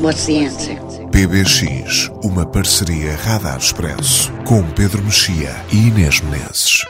what's the answer? PBX, uma parceria Radar Expresso, com Pedro Mexia e Inês Menezes.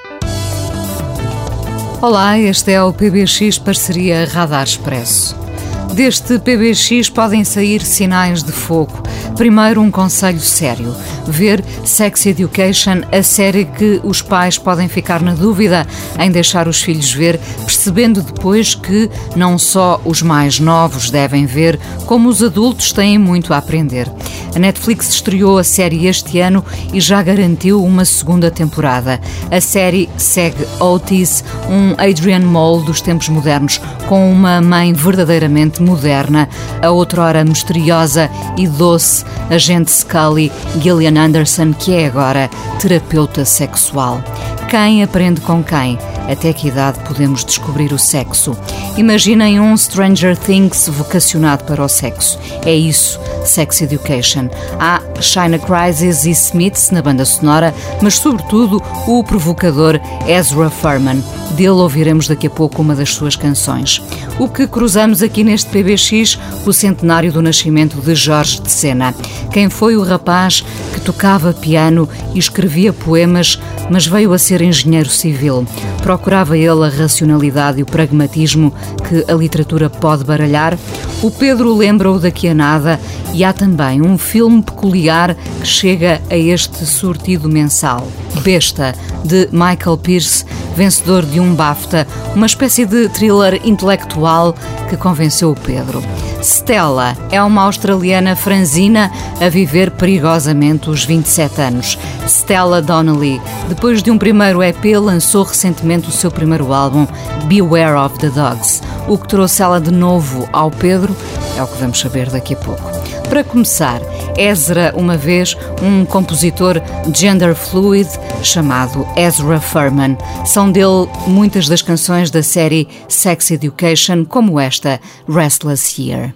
Olá, este é o PBX Parceria Radar Expresso. Deste PBX podem sair sinais de fogo. Primeiro, um conselho sério: ver Sex Education, a série que os pais podem ficar na dúvida em deixar os filhos ver, percebendo depois que não só os mais novos devem ver, como os adultos têm muito a aprender. A Netflix estreou a série este ano e já garantiu uma segunda temporada. A série segue Otis, um Adrian Mole dos tempos modernos, com uma mãe verdadeiramente moderna, a outrora misteriosa e doce agente Scully Gillian Anderson, que é agora terapeuta sexual. Quem aprende com quem? Até que idade podemos descobrir o sexo? Imaginem um Stranger Things vocacionado para o sexo. É isso, Sex Education. Há China Crisis e Smiths na banda sonora, mas sobretudo o provocador Ezra Furman. Dele ouviremos daqui a pouco uma das suas canções. O que cruzamos aqui neste PBX, o centenário do nascimento de Jorge de Sena. Quem foi o rapaz que tocava piano e escrevia poemas, mas veio a ser engenheiro civil? Procurava ele a racionalidade e o pragmatismo que a literatura pode baralhar? O Pedro lembra-o daqui a nada e há também um filme peculiar que chega a este sortido mensal. Besta, de Michael Pierce, vencedor de um BAFTA, uma espécie de thriller intelectual que convenceu o Pedro. Stella é uma australiana franzina a viver perigosamente os 27 anos. Stella Donnelly, depois de um primeiro EP, lançou recentemente o seu primeiro álbum, Beware of the Dogs. O que trouxe ela de novo ao Pedro é o que vamos saber daqui a pouco. Para começar, Ezra, uma vez um compositor gender fluid chamado Ezra Furman. São dele muitas das canções da série Sex Education, como esta, Restless Year.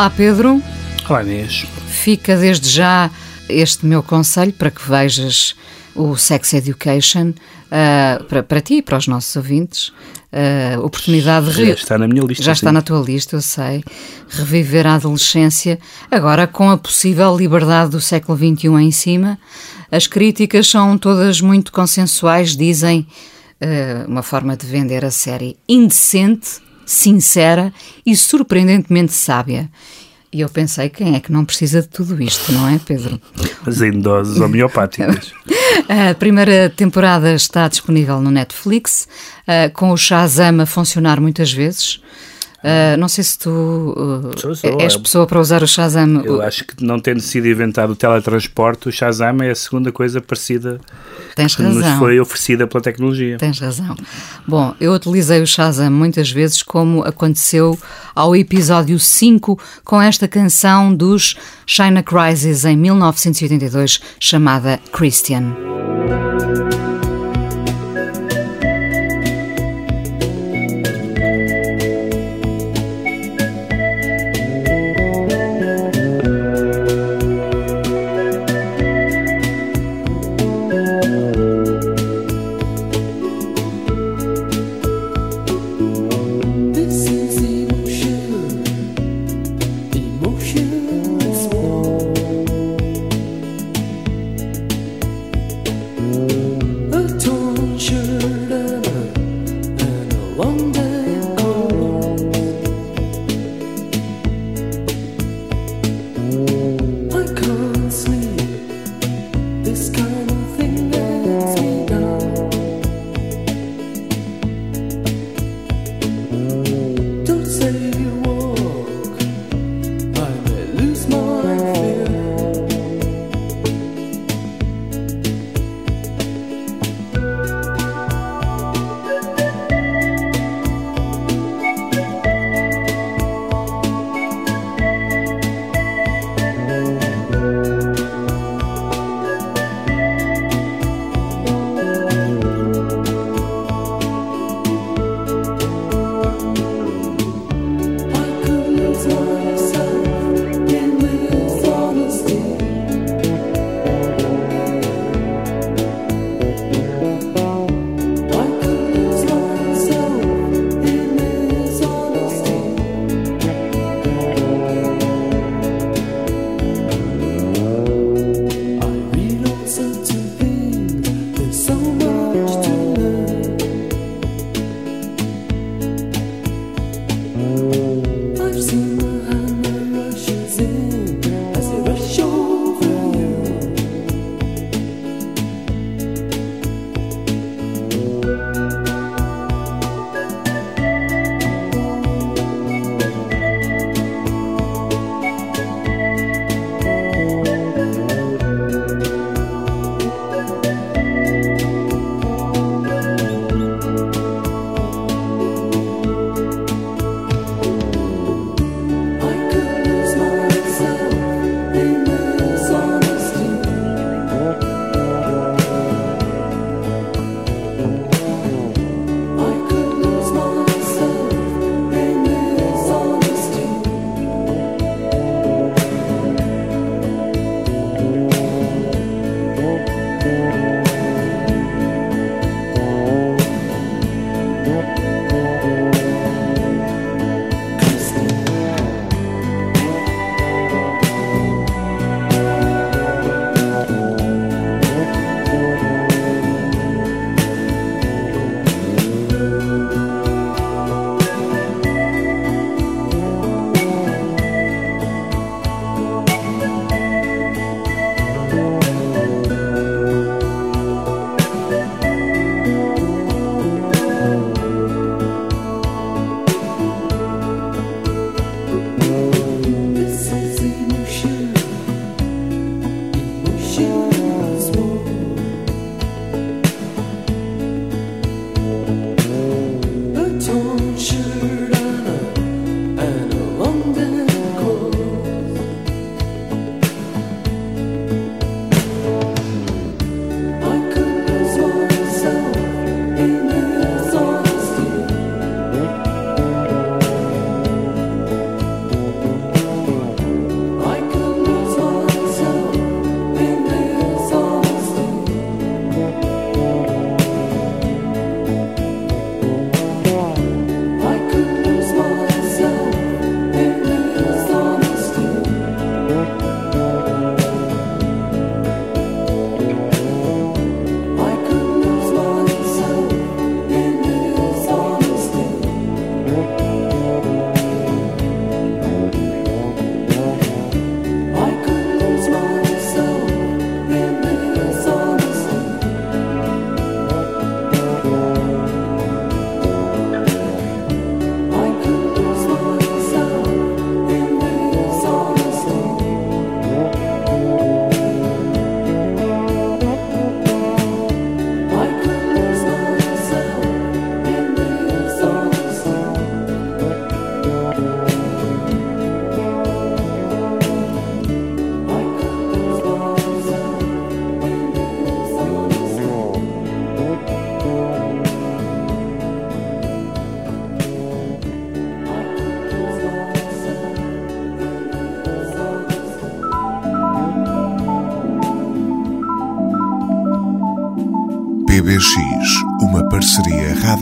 Olá, Pedro. Olá, Inês. Fica desde já este meu conselho para que vejas o Sex Education. uh, para, para ti e para os nossos ouvintes, uh, oportunidade de. Já está na minha lista. Já sim. está na tua lista, eu sei. Reviver a adolescência, agora com a possível liberdade do século XXI em cima. As críticas são todas muito consensuais, dizem uh, uma forma de vender a série indecente, sincera e surpreendentemente sábia. E eu pensei, quem é que não precisa de tudo isto, não é, Pedro? Mas em doses homeopáticas. a primeira temporada está disponível no Netflix, uh, com o Shazam a funcionar muitas vezes. Uh, não sei se tu uh, Sou, sou, és é- pessoa para usar o Shazam. Eu acho que não tendo sido inventado o teletransporte, o Shazam é a segunda coisa parecida Tens que nos razão. foi oferecida pela tecnologia. Tens razão. Bom, eu utilizei o Shazam muitas vezes, como aconteceu ao episódio 5, com esta canção dos China Crisis em 1982, chamada Christian.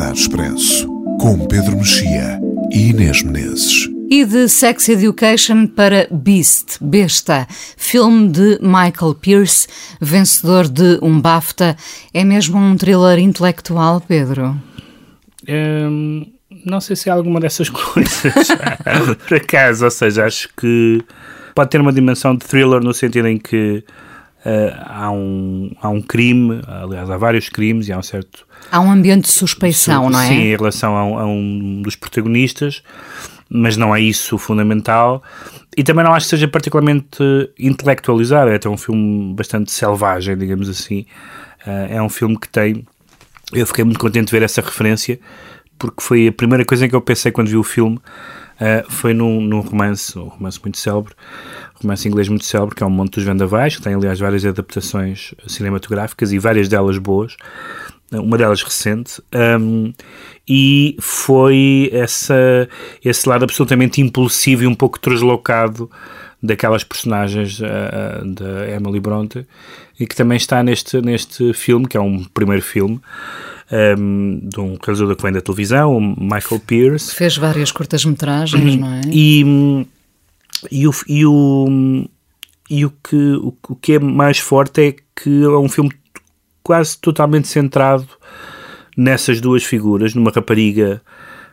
Radar Expresso, com Pedro Mexia e Inês Menezes. E de Sex Education para Beast, Besta, filme de Michael Pierce, vencedor de um BAFTA. É mesmo um thriller intelectual, Pedro? Hum, não sei se é alguma dessas coisas, por acaso. Ou seja, acho que pode ter uma dimensão de thriller no sentido em que há, um, há um crime, aliás, há vários crimes e há um certo. Há um ambiente de suspeição, não é? Sim, em relação a um, a um dos protagonistas mas não é isso o fundamental. E também não acho que seja particularmente intelectualizado, é até um filme bastante selvagem, digamos assim. Uh, é um filme que tem. Eu fiquei muito contente de ver essa referência, porque foi a primeira coisa em que eu pensei quando vi o filme. Uh, foi num, num romance, um romance muito célebre, um romance inglês muito célebre, que é o Monte dos Vendavais, que tem aliás várias adaptações cinematográficas e várias delas boas. Uma delas recente, um, e foi essa, esse lado absolutamente impulsivo e um pouco translocado daquelas personagens uh, da Emily Bronte e que também está neste, neste filme, que é um primeiro filme um, de um realizador que vem da televisão, o Michael Pierce. Fez várias curtas-metragens, não é? E, e, o, e, o, e o, que, o, o que é mais forte é que é um filme quase totalmente centrado nessas duas figuras, numa rapariga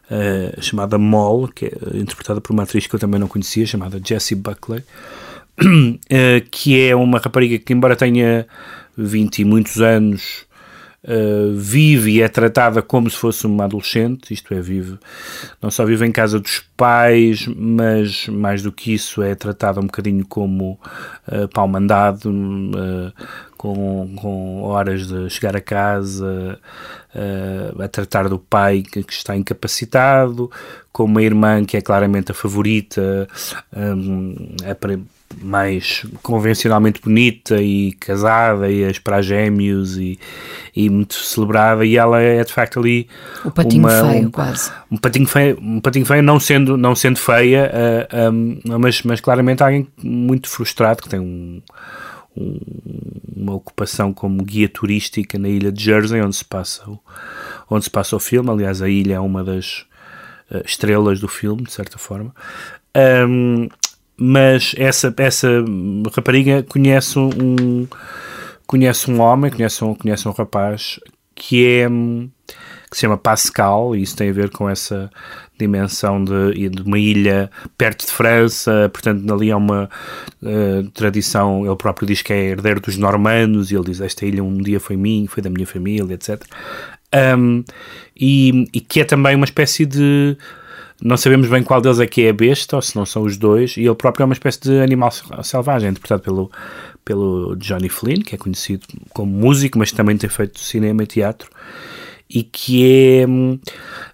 uh, chamada Moll, que é interpretada por uma atriz que eu também não conhecia, chamada Jessie Buckley, uh, que é uma rapariga que, embora tenha 20 e muitos anos, uh, vive e é tratada como se fosse uma adolescente, isto é, vive, não só vive em casa dos pais, mas mais do que isso é tratada um bocadinho como uh, pau mandado, uh, com, com horas de chegar a casa, uh, a tratar do pai que, que, está incapacitado, com uma irmã que é claramente a favorita, um, é mais convencionalmente bonita e casada e a esperar gêmeos e, e muito celebrada e ela é de facto ali o patinho uma, feio um, quase. um patinho feio, um patinho feio não sendo, não sendo feia uh, um, mas, mas claramente alguém muito frustrado que tem um, um, uma ocupação como guia turística na ilha de Jersey onde se passa o, onde se passa o filme. Aliás a ilha é uma das uh, estrelas do filme de certa forma. Um, mas essa, essa rapariga conhece um, conhece um homem, conhece um, conhece um rapaz que é que se chama Pascal, e isso tem a ver com essa dimensão de, de uma ilha perto de França, portanto ali há uma uh, tradição, ele próprio diz que é herdeiro dos normandos, e ele diz esta ilha um dia foi minha, foi da minha família, etc. Um, e, e que é também uma espécie de não sabemos bem qual deles é que é a besta, ou se não são os dois, e ele próprio é uma espécie de animal selvagem, interpretado pelo, pelo Johnny Flynn, que é conhecido como músico, mas também tem feito cinema e teatro, e que é,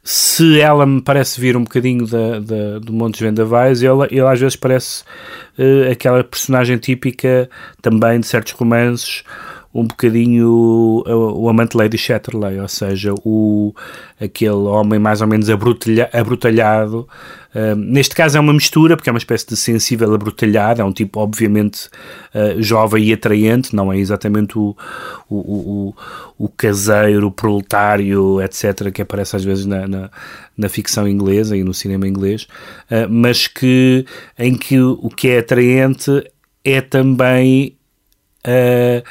se ela me parece vir um bocadinho da, da, do Montes Vendavais, ele, ele às vezes parece uh, aquela personagem típica também de certos romances, um bocadinho o, o amante Lady Chatterley, ou seja, o, aquele homem mais ou menos abrutalha, abrutalhado. Uh, neste caso é uma mistura, porque é uma espécie de sensível abrutalhado, é um tipo obviamente uh, jovem e atraente, não é exatamente o, o, o, o caseiro, o proletário, etc., que aparece às vezes na, na, na ficção inglesa e no cinema inglês, uh, mas que em que o que é atraente é também uh,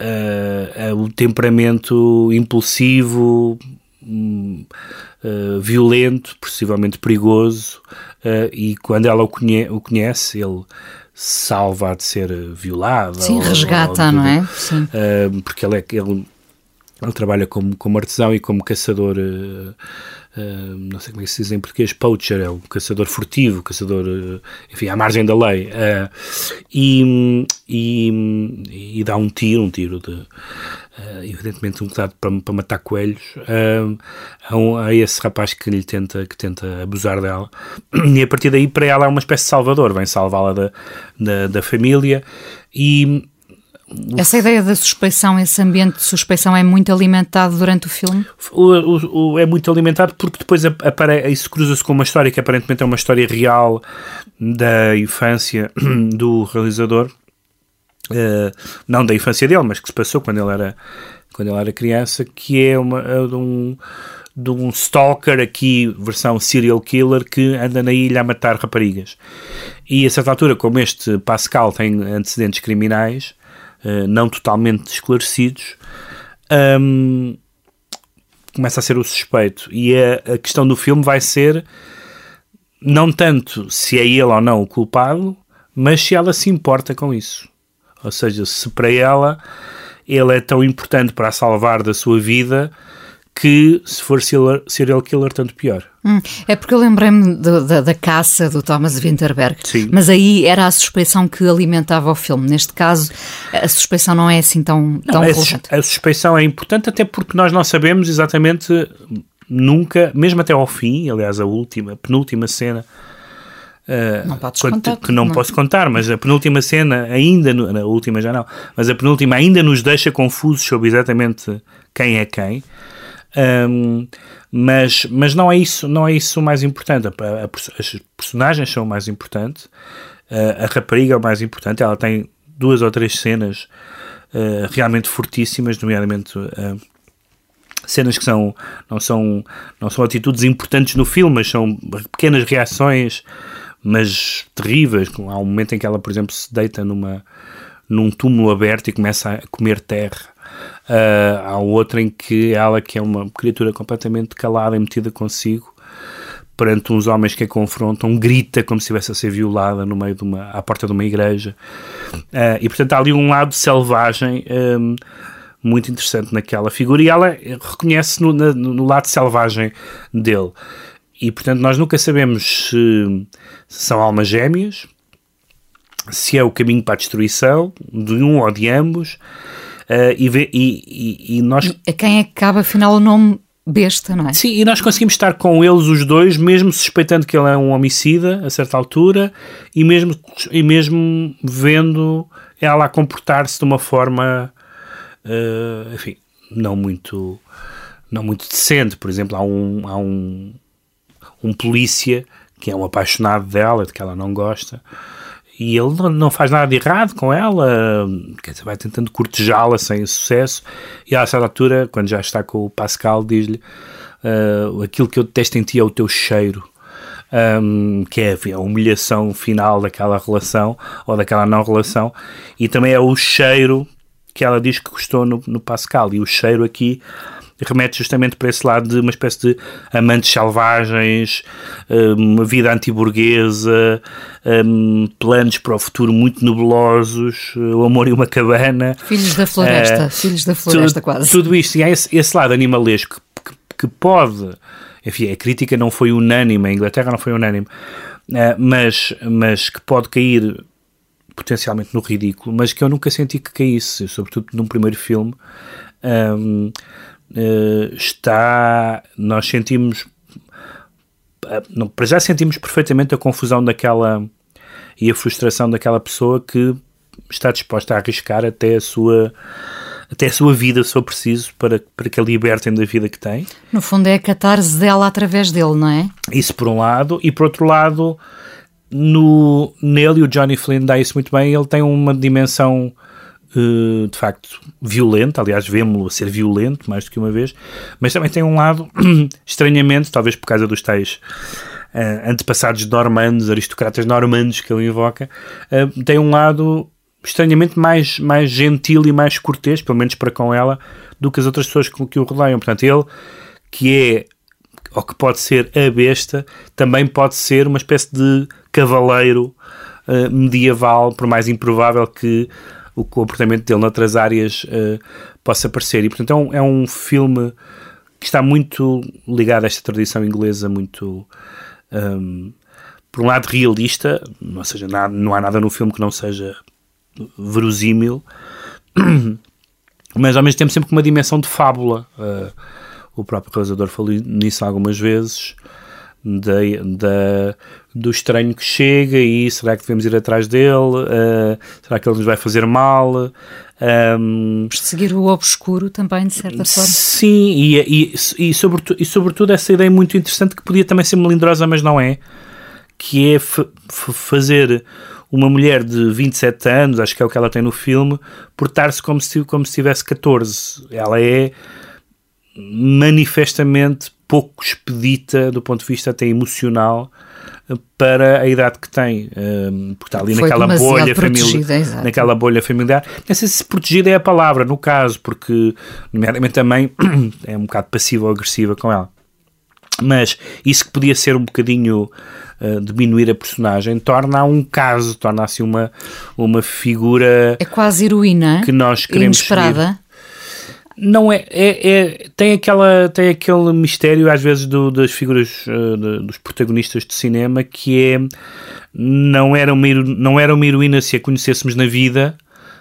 uh, uh, o temperamento impulsivo, uh, violento, possivelmente perigoso, e quando ela o, conhe o conhece, ele salva de ser violado. Sim, resgata, ou, ou, não é? Sim. porque ele, é, ele, ele trabalha como, como artesão e como caçador Não sei como é que se diz em português, poacher, é o caçador furtivo, caçador, uh, enfim, à margem da lei, uh, e, e, e, dá um tiro, um tiro de, evidentemente um cuidado para, para matar coelhos, a, um, a, esse rapaz que lhe tenta, que tenta abusar dela, e a partir daí para ela é uma espécie de salvador, vem salvá-la da, da, da família, e essa ideia da suspeição, esse ambiente de suspeição é muito alimentado durante o filme? O, o, o é muito alimentado porque depois apare, isso cruza-se com uma história que aparentemente é uma história real da infância do realizador. Uh, não da infância dele, mas que se passou quando ele era quando ele era criança, que é uma, é de um de um stalker aqui, versão serial killer, que anda na ilha a matar raparigas. E a certa altura, como este Pascal tem antecedentes criminais, não totalmente esclarecidos, um, começa a ser o suspeito. E a, a, questão do filme vai ser não tanto se é ele ou não o culpado, mas se ela se importa com isso. Ou seja, se para ela ele é tão importante para a salvar da sua vida que se for serial killer, tanto pior. Hum, é porque eu lembrei-me da, da, caça do Thomas Winterberg, Sim. mas aí era a suspeição que alimentava o filme. Neste caso, a suspeição não é assim tão, tão não, relevante. A, a suspeição é importante até porque nós não sabemos exatamente nunca, mesmo até ao fim, aliás, a última, a penúltima cena. Uh, não podes contar, que não, não, posso contar, mas a penúltima cena ainda, na última já não, mas a penúltima ainda nos deixa confusos sobre exatamente quem é quem. Um, mas, mas não é isso não é isso o mais importante. A, a, as personagens são o mais importante. a rapariga é o mais importante. Ela tem duas ou três cenas uh, realmente fortíssimas, nomeadamente uh, cenas que são não são não são atitudes importantes no filme, mas são pequenas reações, mas terríveis. Há um momento em que ela, por exemplo, se deita numa num túmulo aberto e começa a comer terra Uh, há outra em que ela, que é uma criatura completamente calada e metida consigo, perante uns homens que a confrontam, grita como se estivesse a ser violada no meio de uma, à porta de uma igreja. Uh, e portanto há ali um lado selvagem um, muito interessante naquela figura e ela reconhece no, no, no, lado selvagem dele. E portanto nós nunca sabemos se, se são almas gêmeas, se é o caminho para a destruição de um ou de ambos. Uh, e, vê, e, e, e, nós... A quem é que cabe afinal o nome besta, não é? Sim, e nós conseguimos estar com eles os dois, mesmo suspeitando que ele é um homicida a certa altura e mesmo, e mesmo vendo ela a comportar-se de uma forma, uh, enfim, não muito, não muito decente. Por exemplo, há um, há um, um polícia que é um apaixonado dela, de que ela não gosta, e ele não faz nada de errado com ela, quer dizer, vai tentando cortejá-la sem sucesso, e a certa altura, quando já está com o Pascal, diz-lhe uh, aquilo que eu detesto em ti é o teu cheiro. Um, que é a humilhação final daquela relação ou daquela não relação, e também é o cheiro que ela diz que gostou no, no Pascal, e o cheiro aqui remete justamente para esse lado de uma espécie de amantes selvagens, uma vida antiburguesa, um, planos para o futuro muito nebulosos, o amor e uma cabana. Filhos da floresta, uh, filhos da floresta tudo, quase. Tudo isto, e há esse, esse lado animalesco que, que, pode, enfim, a crítica não foi unânime, a Inglaterra não foi unânime, uh, mas, mas que pode cair potencialmente no ridículo, mas que eu nunca senti que caísse, sobretudo num primeiro filme. Um, está. Nós sentimos. Uh, para já sentimos perfeitamente a confusão daquela e a frustração daquela pessoa que está disposta a arriscar até a sua até a sua vida, se for preciso, para, para que a libertem da vida que tem. No fundo é a catarse dela através dele, não é? Isso por um lado, e por outro lado, no, nele, o Johnny Flynn dá isso muito bem, ele tem uma dimensão de facto violenta, aliás, vemos-lo a ser violento mais do que uma vez, mas também tem um lado, estranhamente, talvez por causa dos tais uh, antepassados normandos, aristocratas normandos que ele invoca, uh, tem um lado estranhamente mais, mais gentil e mais cortês, pelo menos para com ela, do que as outras pessoas que o rodeiam. Portanto, ele, que é, ou que pode ser a besta, também pode ser uma espécie de cavaleiro uh, medieval, por mais improvável que o comportamento dele noutras áreas uh, possa aparecer. E, portanto, é um, é um filme que está muito ligado a esta tradição inglesa, muito. Um, por um lado, realista, ou seja, nada, não há nada no filme que não seja verosímil, mas ao mesmo tempo sempre com uma dimensão de fábula. Uh, o próprio realizador falou nisso algumas vezes da, da, do estranho que chega e será que devemos ir atrás dele? Uh, será que ele nos vai fazer mal? Um, Perseguir o obscuro também, de certa forma. Sim, e, e, e, sobretudo, e sobretudo essa ideia muito interessante que podia também ser melindrosa, mas não é, que é fazer uma mulher de 27 anos, acho que é o que ela tem no filme, portar-se como se, como se tivesse 14. Ela é manifestamente pouco expedita do ponto de vista até emocional para a idade que tem, um, porque está ali Foi naquela bolha familiar, exato. naquela bolha familiar. Não sei se protegida é a palavra, no caso, porque nomeadamente também é um bocado passiva ou agressiva com ela. Mas isso que podia ser um bocadinho uh, diminuir a personagem, torna um caso, torna assim uma, uma figura É quase heroína. que nós queremos seguir. Não é, é, é- tem aquela tem aquele mistério às vezes do- das figuras uh, de- dos protagonistas de cinema que é não era uma não era uma heroína se a conhecêssemos na vida,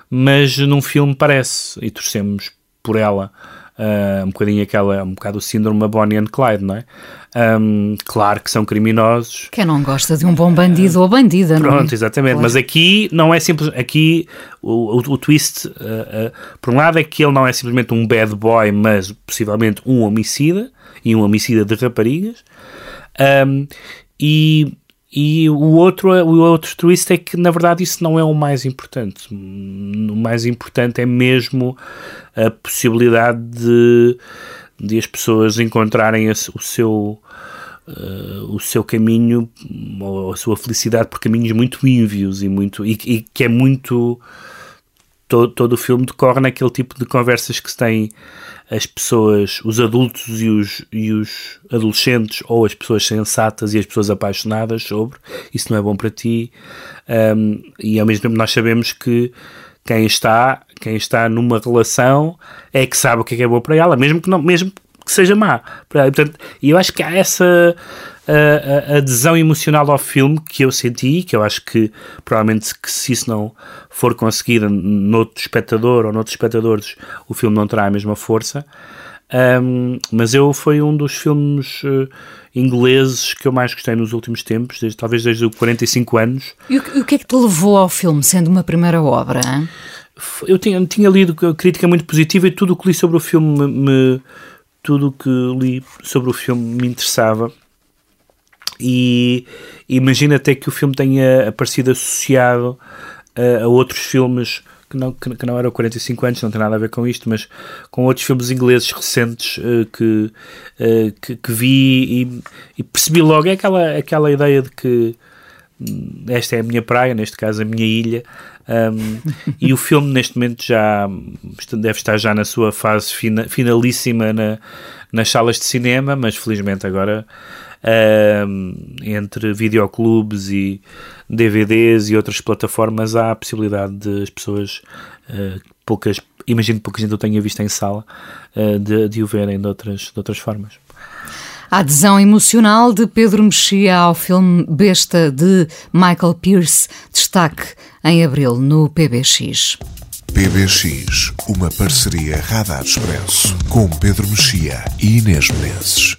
mas num filme parece e torcemos por ela. Uh, um bocadinho aquela, um bocado o síndrome da Bonnie and Clyde, não é? Um, claro que são criminosos, Quem não gosta de um bom bandido ou bandida, não é? Pronto, exatamente. Claro. Mas aqui não é simples. Aqui o, o, o twist, uh, uh, por um lado, é que ele não é simplesmente um bad boy, mas possivelmente um homicida e um homicida de raparigas. Um, e, e o outro, o outro twist é que, na verdade, isso não é o mais importante. O mais importante é mesmo a possibilidade de, de as pessoas encontrarem o seu. uh, o seu caminho ou a sua felicidade por caminhos muito ínvios e muito e, e que é muito todo, todo o filme decorre naquele tipo de conversas que se têm as pessoas, os adultos e os, e os adolescentes ou as pessoas sensatas e as pessoas apaixonadas sobre. Isso não é bom para ti. Um, e ao mesmo tempo nós sabemos que quem está quem está numa relação é que sabe o que é, que é bom para ela mesmo que não mesmo que seja má. E eu acho que há essa a, a adesão emocional ao filme que eu senti, que eu acho que provavelmente que se isso não for conseguido noutro espectador ou noutros espectadores, o filme não terá a mesma força. Um, mas eu foi um dos filmes uh, ingleses que eu mais gostei nos últimos tempos, desde, talvez desde os 45 anos. E o, que- e o que é que te levou ao filme, sendo uma primeira obra? hein? eu tinha, tinha lido crítica muito positiva e tudo o que li sobre o filme me, me- tudo o que li sobre o filme me interessava e imagina até que o filme tenha aparecido associado a, a outros filmes que não, que, que não eram 45 anos, não tem nada a ver com isto, mas com outros filmes ingleses recentes eh, que, eh, que, que vi e, e percebi logo é aquela, aquela ideia de que hum, esta é a minha praia, neste caso a minha ilha, um, e o filme neste momento já deve estar já na sua fase fina- finalíssima na- nas salas de cinema, mas felizmente agora um, entre videoclubes e DVDs e outras plataformas há a possibilidade de as pessoas uh, poucas, imagino que pouca gente o tenha visto em sala uh, de, de o verem de outras, de outras formas. A adesão emocional de Pedro Mexia ao filme Besta de Michael Pierce, destaque em abril no PBX. PBX, uma parceria Radar Expresso com Pedro Mexia e Inês Menezes.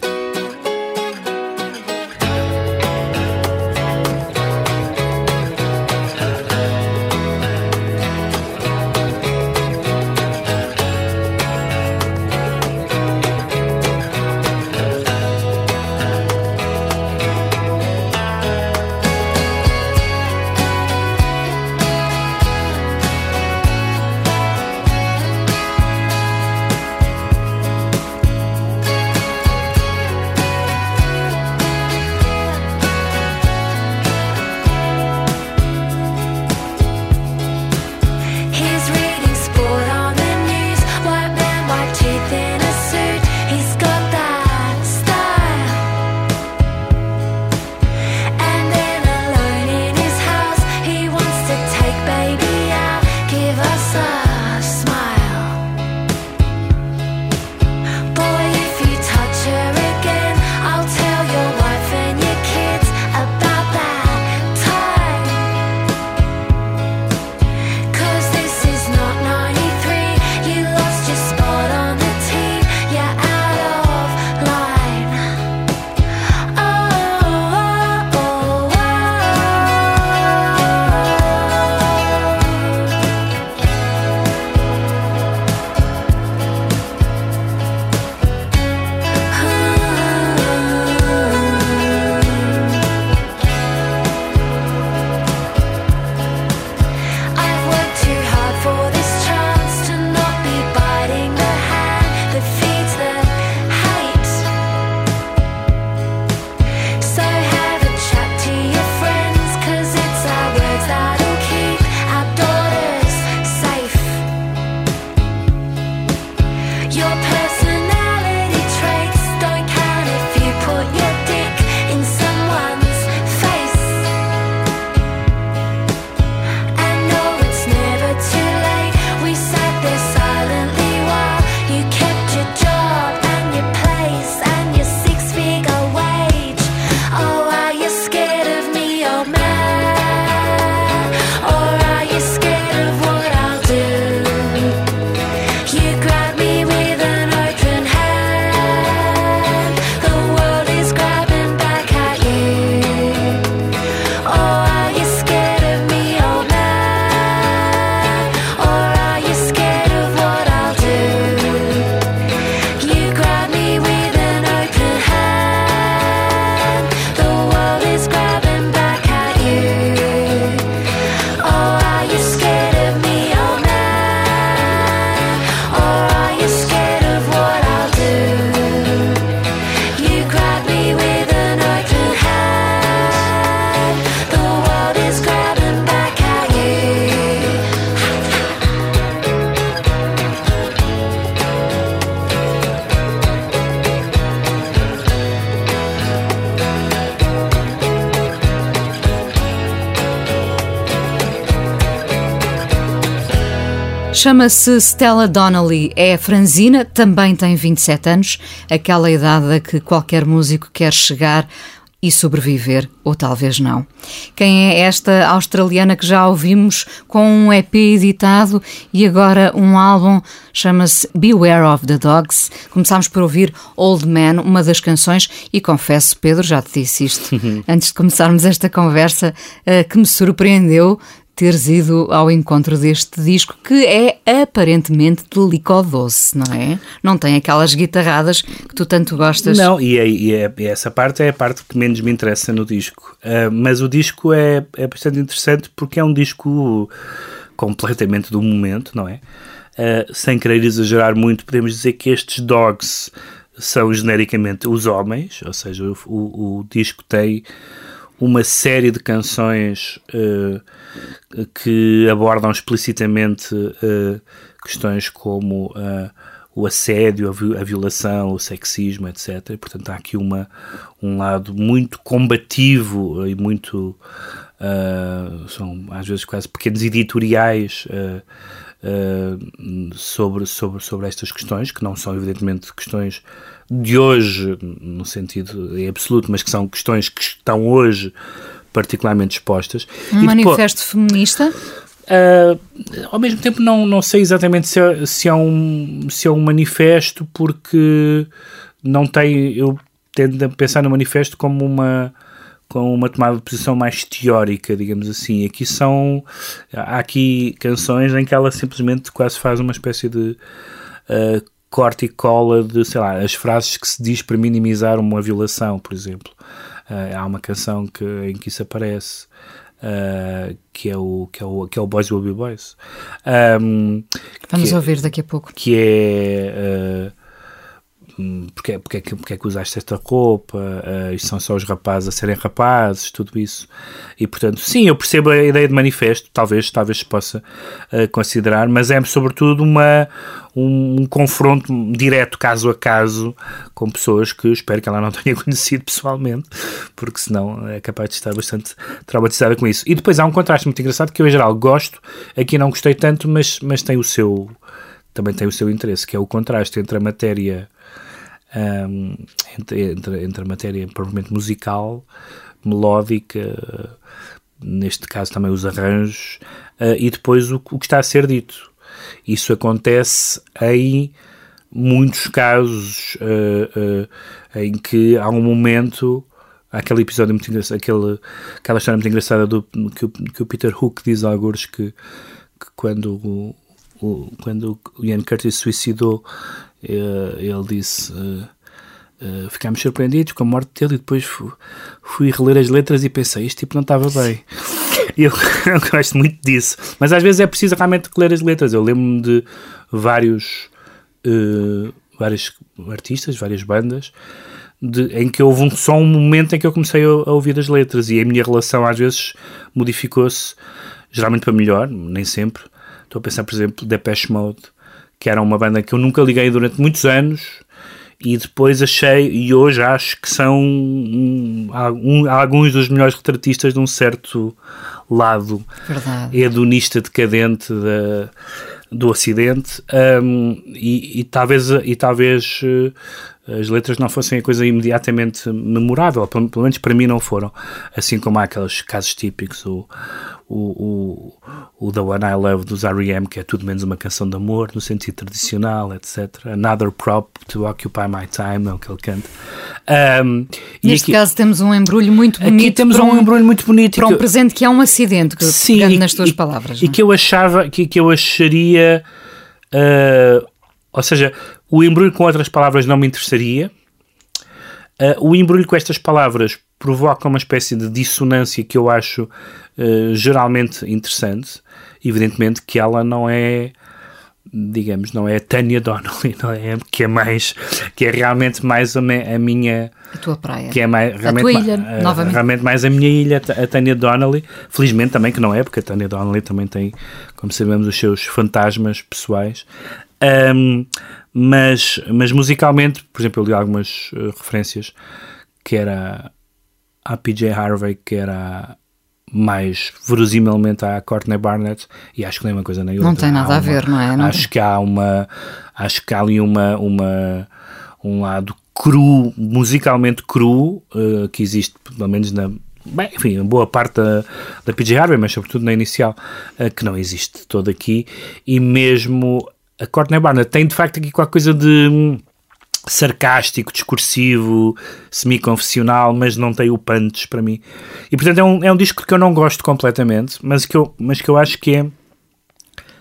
Chama-se Stella Donnelly, é franzina, também tem 27 anos, aquela idade a que qualquer músico quer chegar e sobreviver, ou talvez não. Quem é esta australiana que já ouvimos com um EP editado e agora um álbum chama-se Beware of the Dogs. Começámos por ouvir Old Man, uma das canções, e confesso, Pedro, já te disse isto antes de começarmos esta conversa, eh, que me surpreendeu teres ido ao encontro deste disco que é aparentemente de licor doce, não é? Não tem aquelas guitarradas que tu tanto gostas. Não, e, é, e, é, e essa parte é a parte que menos me interessa no disco. Uh, mas o disco é, é bastante interessante porque é um disco completamente do momento, não é? Uh, sem querer exagerar muito, podemos dizer que estes dogs são genericamente os homens, ou seja, o, o, o disco tem uma série de canções uh, que abordam explicitamente uh, questões como uh, o assédio, a violação, o sexismo, etc. Portanto, há aqui uma, um lado muito combativo e muito. são às vezes quase pequenos editoriais. sobre, sobre, sobre estas questões, que não são evidentemente questões de hoje, no sentido absoluto, mas que são questões que estão hoje particularmente expostas. Um e manifesto depois, feminista? Uh, ao mesmo tempo não, não sei exatamente se é, se, é um, se é um manifesto porque não tem, eu tendo a pensar no manifesto como uma com uma tomada de posição mais teórica, digamos assim. Aqui são há aqui canções em que ela simplesmente quase faz uma espécie de uh, corte e cola de, sei lá, as frases que se diz para minimizar uma violação, por exemplo. Uh, há uma canção que, em que isso aparece. Uh, que é o que é o que é o Boys Will Be Boys um, vamos é, ouvir daqui a pouco que é uh, porque, porque, é que, porque é que usaste esta roupa uh, isto são só os rapazes a serem rapazes tudo isso e portanto sim eu percebo a ideia de manifesto talvez talvez se possa uh, considerar mas é sobretudo uma um, um, confronto direto, caso a caso, com pessoas que espero que ela não tenha conhecido pessoalmente, porque senão é capaz de estar bastante traumatizada com isso. E depois há um contraste muito engraçado que eu, em geral, gosto, aqui não gostei tanto, mas, mas tem o seu. também tem o seu interesse, que é o contraste entre a matéria. Um, entre, entre, a matéria propriamente musical, melódica, neste caso também os arranjos, uh, e depois o, o que está a ser dito. Isso acontece em muitos casos uh, uh, em que há um momento aquele episódio muito engraçado, aquele, aquela história muito engraçada do, que, o, que o Peter Hook diz a alguns que, que quando o, o, quando o Ian Curtis suicidou ele disse Uh, ficámos surpreendidos com a morte dele e depois fui, fui reler as letras e pensei, este tipo não estava bem. eu, eu gosto muito disso. Mas às vezes é preciso realmente ler as letras. Eu lembro-me de vários, uh, vários artistas, várias bandas, de, em que houve um, só um momento em que eu comecei a, a ouvir as letras e a minha relação às vezes modificou-se, geralmente para melhor, nem sempre. Estou a pensar, por exemplo, Depeche Mode, que era uma banda que eu nunca liguei durante muitos anos e depois achei, e hoje acho que são um, um, alguns dos melhores retratistas de um certo lado Verdade. hedonista decadente da, do Ocidente um, e, e, talvez, e talvez uh, as letras não fossem a coisa imediatamente memorável, pelo, pelo menos para mim não foram, assim como há aqueles casos típicos, o, o, o, o The One I Love dos R.E.M., que é tudo menos uma canção de amor, no sentido tradicional, etc. Another Prop to Occupy My Time, é o que ele canta. Um, Neste aqui, caso temos um embrulho muito bonito. Aqui temos um, um, embrulho muito bonito. Para um eu, presente que é um acidente, que, sim, e, nas tuas e, palavras. E não? É? que eu achava, que, que eu acharia... Uh, ou seja, o embrulho com outras palavras não me interessaria. Uh, o embrulho com estas palavras provoca uma espécie de dissonância que eu acho uh, geralmente interessante. Evidentemente que ela não é, digamos, não é a Tânia Donnelly, não é? Que é mais, que é realmente mais a, me, a minha. A tua praia. Que é mais, realmente, a tua ilha, ma, novamente. Realmente mais a minha ilha, a Tânia Donnelly. Felizmente também que não é, porque a Tânia Donnelly também tem, como sabemos, os seus fantasmas pessoais. Um, mas, mas musicalmente, por exemplo, eu li algumas uh, referências que era a PJ Harvey, que era mais verosimilmente à Courtney Barnett e acho que nem uma coisa nem outra. Não tem nada Há a ver, não é? Não acho que há uma acho que há ali uma, uma um lado cru, musicalmente cru, eh, que existe pelo menos na bem, enfim, boa parte da, da PJ Harvey, mas sobretudo na inicial, eh, que não existe todo aqui, e mesmo a Courtney Barnett tem de facto aqui qualquer coisa de hum, sarcástico, discursivo, semi-confessional, mas não tem o punch para mim. E portanto é um, é um disco que eu não gosto completamente, mas que eu, mas que eu acho que é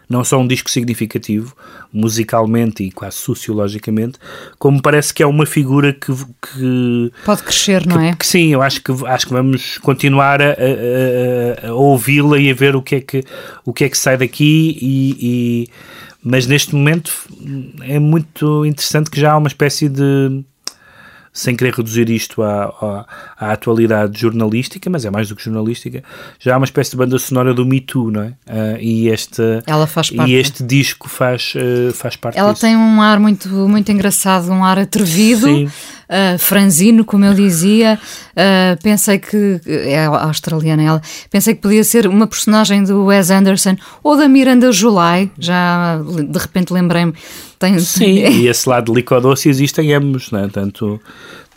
não só um disco significativo, musicalmente e quase sociologicamente, como parece que é uma figura que. que Pode crescer, não que, é? que sim, eu acho que, acho que vamos continuar a, a- a- a ouvi-la e a ver o que é que, o que, é que sai daqui e, e- mas neste momento é muito interessante que já há uma espécie de sem querer reduzir isto à, à, à atualidade jornalística, mas é mais do que jornalística, já há uma espécie de banda sonora do Me Too, não é? Ah, e este, Ela faz parte. e este disco faz, eh, faz parte Ela disso. tem um ar muito, muito engraçado, um ar atrevido, Sim. Uh, franzino, como eu dizia. Uh, pensei que. É australiana ela. Pensei que podia ser uma personagem do Wes Anderson ou da Miranda July. Já de repente lembrei-me. Tem, Sim, e esse lado de licodoce existem ambos, né? tanto,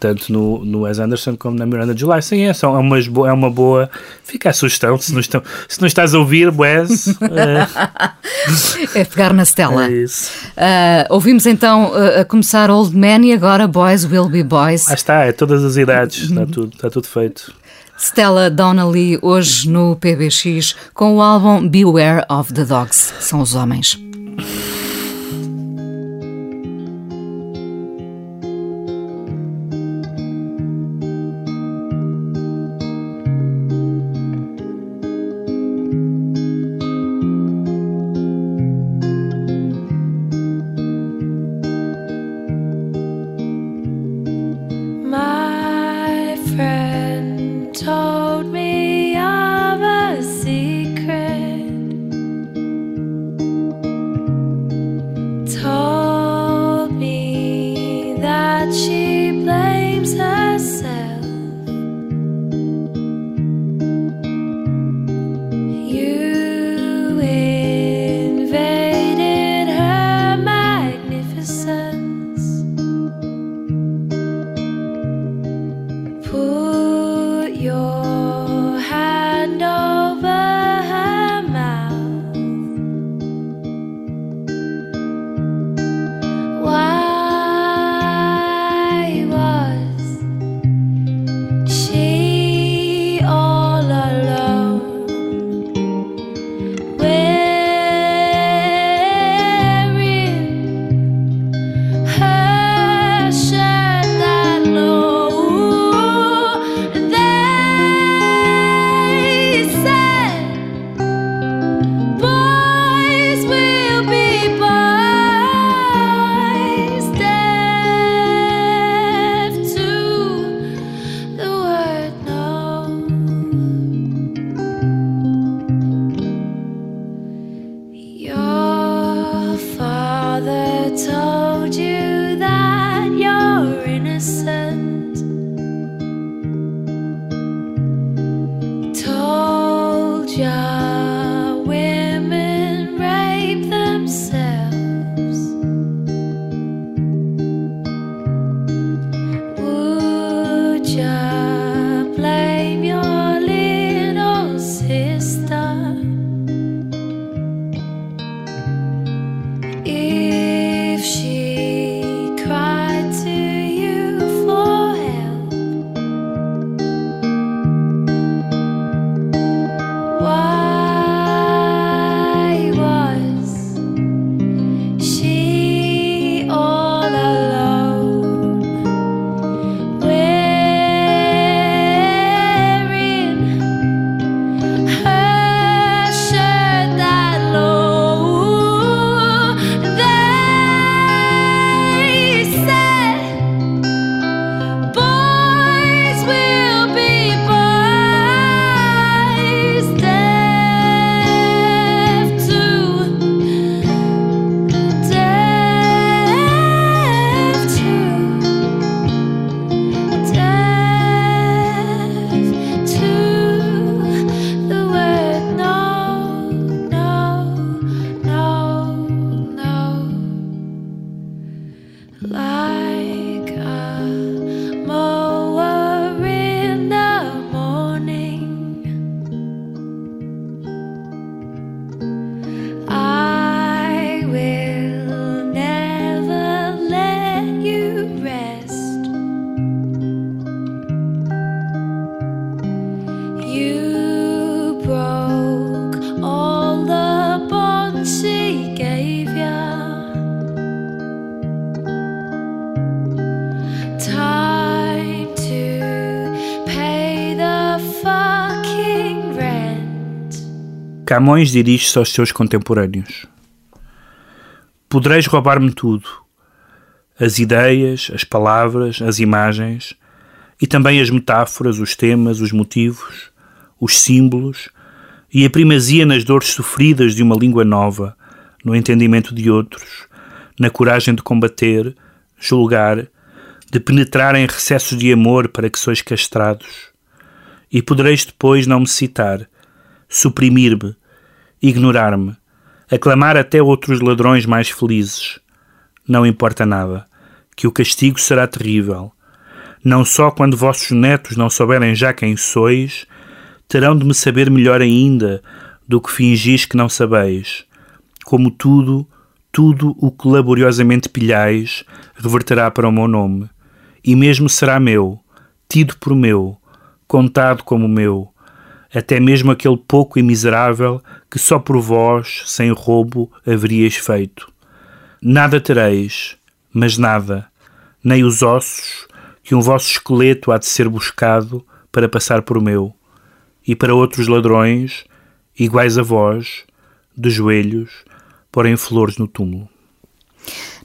tanto no, no Wes Anderson como na Miranda July. Sim, é, são, é, umas bo- é uma boa. Fica a sugestão, se não, estão, se não estás a ouvir, Wes. é, é pegar na Stella. é isso. Uh, ouvimos então uh, a começar Old Man e agora Boys Will Be Boys. Lá está, é todas as idades, está tudo, está tudo feito. Stella Donnelly hoje no PBX com o álbum Beware of the Dogs. São os homens. Life. Camões dirige-se aos seus contemporâneos. Podereis roubar-me tudo: as ideias, as palavras, as imagens e também as metáforas, os temas, os motivos, os símbolos e a primazia nas dores sofridas de uma língua nova, no entendimento de outros, na coragem de combater, julgar, de penetrar em recessos de amor para que sois castrados. E podereis depois não me citar, suprimir-me, ignorar-me, aclamar até outros ladrões mais felizes. Não importa nada, que o castigo será terrível. Não só quando vossos netos não souberem já quem sois, terão de me saber melhor ainda do que fingis que não sabeis. Como tudo, tudo o que laboriosamente pilhais reverterá para o meu nome, e mesmo será meu, tido por meu, contado como meu, até mesmo aquele pouco e miserável que só por vós, sem roubo, haveríeis feito. Nada tereis, mas nada, nem os ossos, que um vosso esqueleto há de ser buscado para passar por meu, e para outros ladrões, iguais a vós, de joelhos, porem flores no túmulo.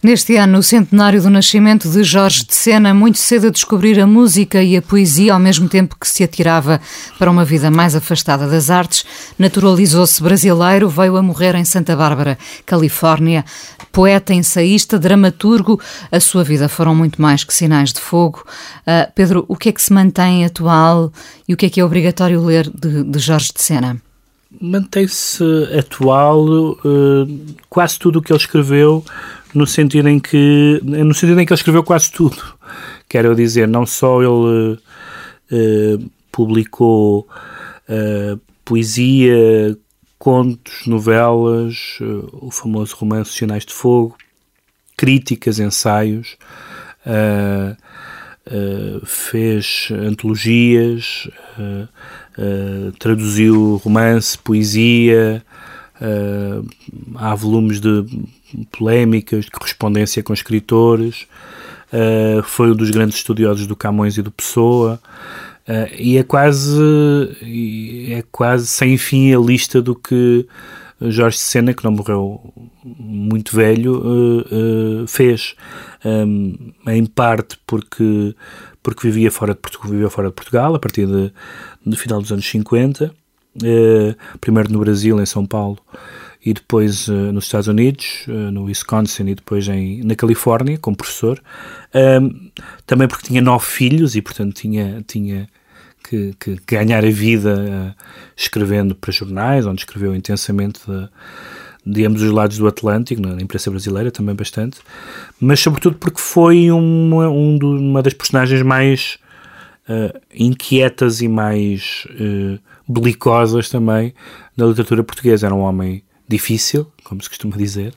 Neste ano, o centenário do nascimento de Jorge de Sena, muito cedo a descobrir a música e a poesia ao mesmo tempo que se atirava para uma vida mais afastada das artes, naturalizou-se brasileiro, veio a morrer em Santa Bárbara, Califórnia. Poeta, ensaísta, dramaturgo, a sua vida foram muito mais que sinais de fogo. Uh, Pedro, o que é que se mantém atual e o que é que é obrigatório ler de, de Jorge de Sena? Mantém-se atual uh, quase tudo o que ele escreveu no sentido em que no sentido em que ele escreveu quase tudo. Quero dizer, não só ele uh, publicou uh, poesia, contos, novelas, uh, o famoso romance Sinais de Fogo, críticas, ensaios, fez antologias, traduziu romance, poesia, há volumes de polémicas, de correspondência com escritores, uh, foi um dos grandes estudiosos do Camões e do Pessoa, uh, e é quase, é quase sem fim a lista do que Jorge Sena, que não morreu muito velho, uh, fez. Um, em parte porque, porque vivia, fora de Portugal, vivia fora de Portugal, a partir de, do final dos anos 50, primeiro no Brasil, em São Paulo, e depois uh, nos Estados Unidos, uh, no Wisconsin e depois em, na Califórnia, como professor. Um, também porque tinha nove filhos e, portanto, tinha, tinha que, que ganhar a vida uh, escrevendo para jornais, onde escreveu intensamente de, de, ambos os lados do Atlântico, na imprensa brasileira também bastante, mas sobretudo porque foi uma, um do, uma das personagens mais inquietas e mais belicosas também da literatura portuguesa. Era um homem difícil, como se costuma dizer,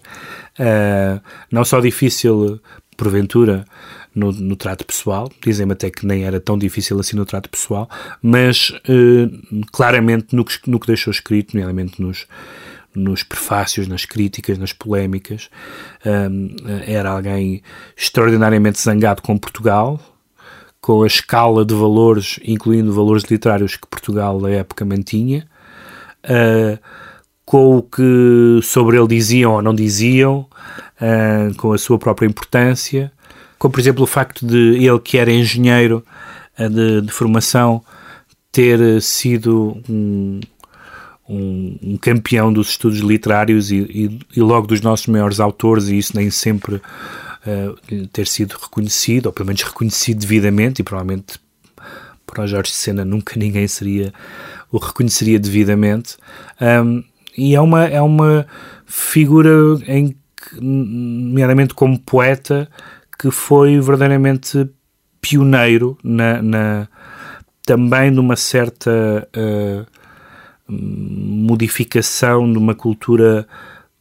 uh, não só difícil, porventura, no, no trato pessoal, dizem-me até que nem era tão difícil assim no trato pessoal, mas uh, claramente no que, no que deixou escrito, nomeadamente nos, nos prefácios, nas críticas, nas polémicas, eh, era alguém extraordinariamente zangado com Portugal, com a escala de valores, incluindo valores literários que Portugal na época mantinha, uh, com o que sobre ele diziam ou não diziam, uh, com a sua própria importância, como por exemplo o facto de ele, que era engenheiro uh, de, de, formação, ter sido um, um, um, campeão dos estudos literários e, e, e, logo dos nossos maiores autores, e isso nem sempre uh, ter sido reconhecido, ou pelo menos reconhecido devidamente, e provavelmente para o Jorge Sena nunca ninguém seria o reconheceria devidamente. Um, e é uma, é uma figura em que, nomeadamente como poeta, que foi verdadeiramente pioneiro na, na também numa certa uh, modificação de uma cultura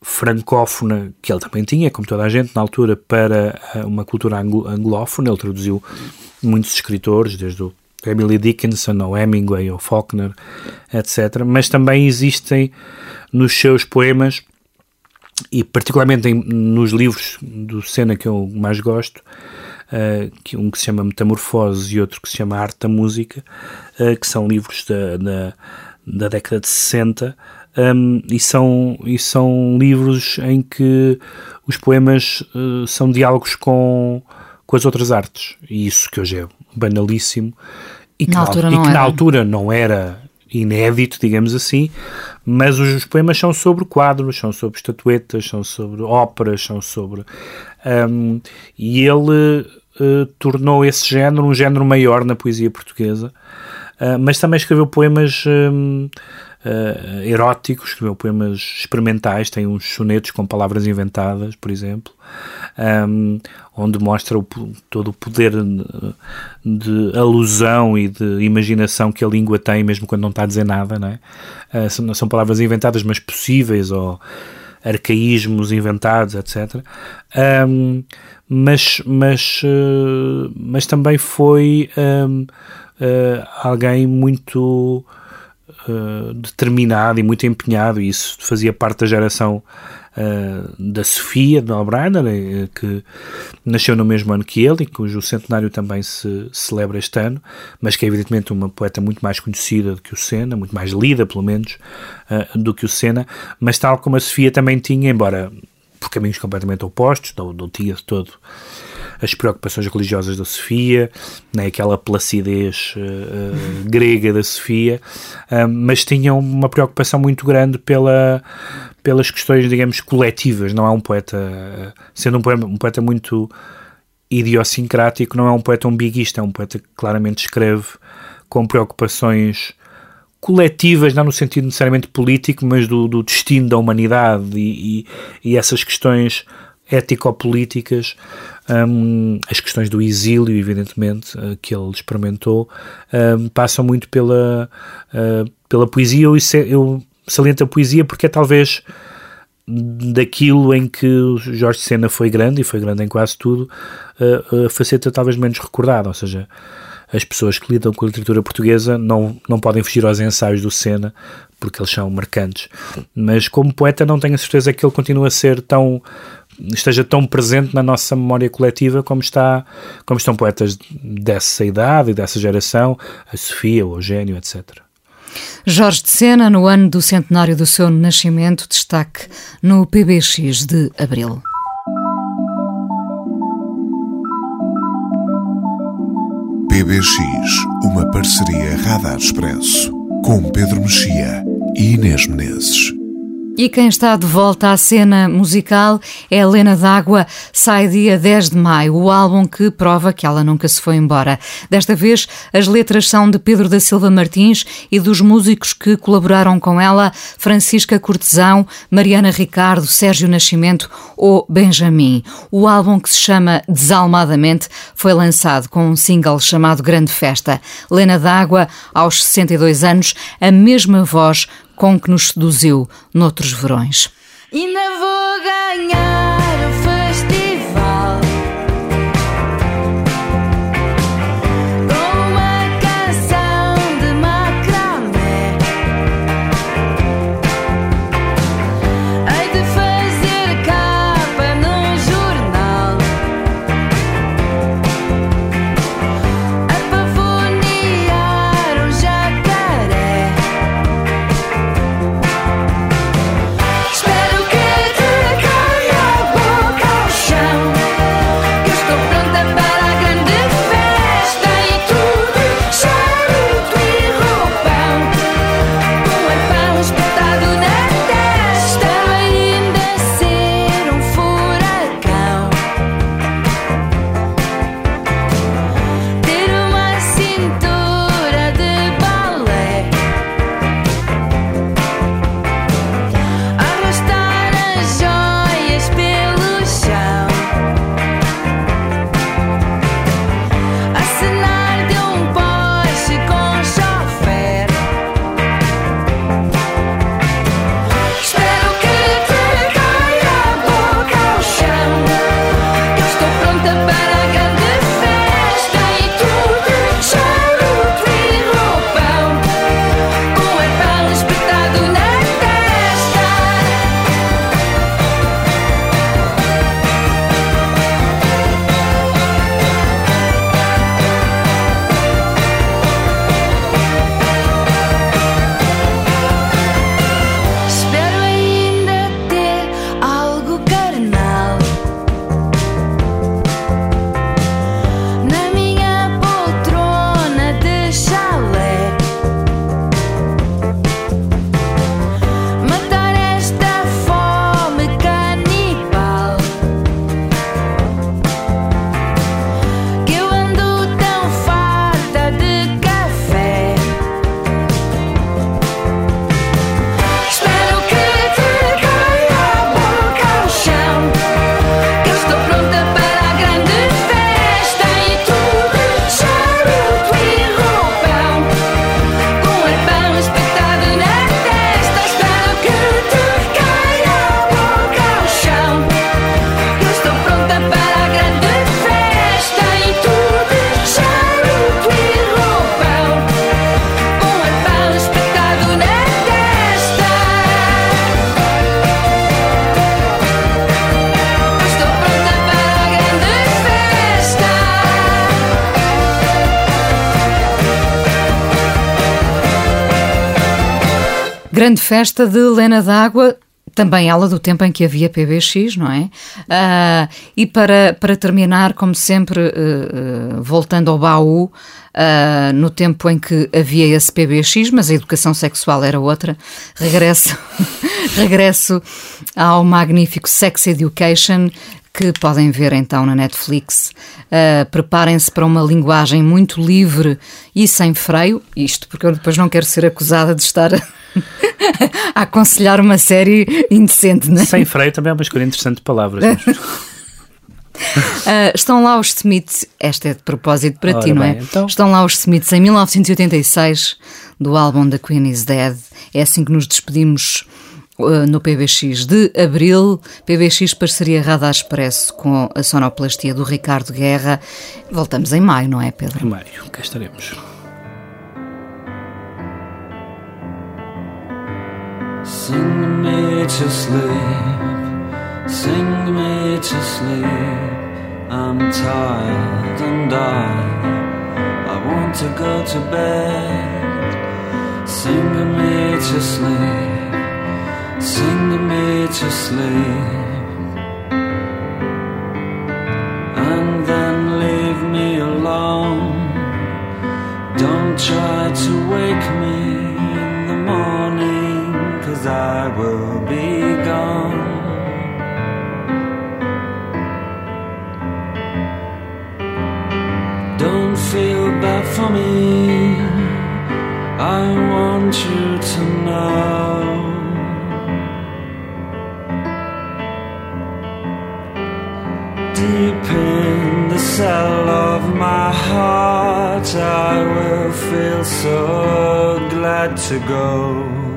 francófona que ele também tinha, como toda a gente na altura, para eh, uma cultura anglófona. Ele traduziu muitos escritores, desde o Emily Dickinson, ou Hemingway, ou Faulkner, etc. Mas também existem nos seus poemas e particularmente em, nos livros do Senna que eu mais gosto, uh, que um que se chama Metamorfose e outro que se chama Arte da Música, uh, que são livros da, da, da década de 60, um, e, são, e são livros em que os poemas uh, são diálogos com, com as outras artes. E isso que hoje é banalíssimo e que Na na, altura e não que na era. altura não era inédito, digamos assim, mas os, os poemas são sobre quadros, são sobre estatuetas, são sobre óperas, são sobre. um, e ele uh, tornou esse género um género maior na poesia portuguesa, uh, mas também escreveu poemas. um, uh, eróticos, escreveu poemas experimentais, tem uns sonetos com palavras inventadas, por exemplo, um, onde mostra o todo o poder de, alusão e de imaginação que a língua tem, mesmo quando não está a dizer nada, não é? Uh, são, são palavras inventadas, mas possíveis, ou arcaísmos inventados, etc. Um, mas, mas, uh, mas também foi um, uh, alguém muito uh, determinado e muito empenhado, e isso fazia parte da geração uh, da Sofia, de Albrainer, eh, que nasceu no mesmo ano que ele e cujo centenário também se celebra este ano, mas que é evidentemente uma poeta muito mais conhecida do que o Senna, muito mais lida, pelo menos, uh, do que o Senna, mas tal como a Sofia também tinha, embora por caminhos completamente opostos, não, não tinha de todo as preocupações religiosas da Sofia, nem aquela placidez uh, grega da Sofia, uh, mas tinham uma preocupação muito grande pela, pelas questões, digamos, coletivas. Não é um poeta, sendo um poeta, um poeta muito idiosincrático, não é um poeta umbiguista, é um poeta que claramente escreve com preocupações coletivas, não no sentido necessariamente político, mas do, do destino da humanidade e, e, e essas questões ético-políticas, um, as questões do exílio, evidentemente, uh, que ele experimentou, um, passam muito pela, uh, pela poesia. Eu, eu saliento a poesia porque é talvez daquilo em que Jorge Sena foi grande, e foi grande em quase tudo, uh, a faceta talvez menos recordada, ou seja, as pessoas que lidam com a literatura portuguesa não, não podem fugir aos ensaios do Sena, porque eles são marcantes. Mas como poeta não tenho a certeza que ele continua a ser tão esteja tão presente na nossa memória coletiva como está como estão poetas dessa idade e dessa geração, a Sofia, o Eugênio, etc. Jorge de Sena, no ano do centenário do seu nascimento, destaque no PBX de Abril. PBX, uma parceria Radar Expresso, com Pedro Mexia e Inês Menezes. E quem está de volta à cena musical é Helena D'Água, sai dia 10 de maio, o álbum que prova que ela nunca se foi embora. Desta vez, as letras são de Pedro da Silva Martins e dos músicos que colaboraram com ela, Francisca Cortesão, Mariana Ricardo, Sérgio Nascimento ou Benjamin. O álbum que se chama Desalmadamente foi lançado com um single chamado Grande Festa. Helena D'Água, aos 62 anos, a mesma voz com que nos seduziu noutros verões. Ainda vou ganhar o Grande festa de Helena d'Água, também ela do tempo em que havia PBX, não é? Ah, e para, para terminar, como sempre, eh, eh, voltando ao baú, ah, no tempo em que havia esse PBX, mas a educação sexual era outra, regresso, regresso ao magnífico Sex Education, que podem ver então na Netflix. Uh, Preparem-se para uma linguagem muito livre e sem freio. Isto porque eu depois não quero ser acusada de estar a, aconselhar uma série indecente, não é? Sem freio também é uma escolha interessante de palavras. Uh, estão lá os Smiths, esta é de propósito para Ora ti, não é? bem, então. Estão lá os Smiths em 1986, do álbum The Queen is Dead. É assim que nos despedimos uh, no PBX de abril. PBX parceria Radar Expresso com a sonoplastia do Ricardo Guerra. Voltamos em maio, não é, Pedro? Em maio, cá estaremos. Sing me to sleep, sing me to sleep. I'm tired and I, I want to go to bed. Sing me to sleep, sing me to sleep. And then leave me alone. Don't try to wake me I will be gone. Don't feel bad for me, I want you to know. Deep in the cell of my heart, I will feel so glad to go.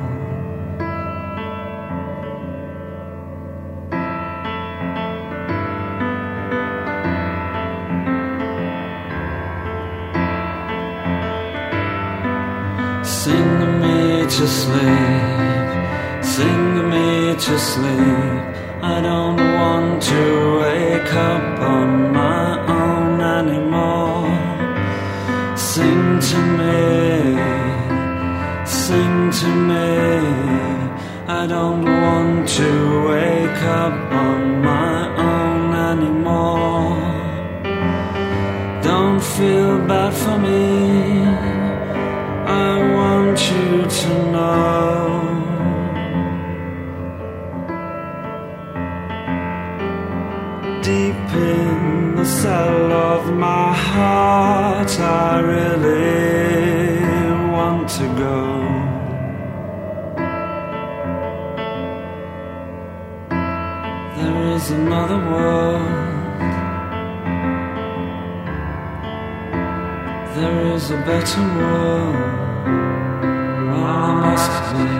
To sleep, sing me to sleep. I don't want to wake up on my own anymore. Sing to me, sing to me. I don't want to wake up Another world. There is a better world. There must be.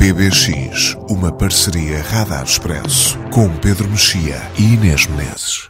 PBX, uma parceria Radar Expresso com Pedro Mexia e Inês Menezes.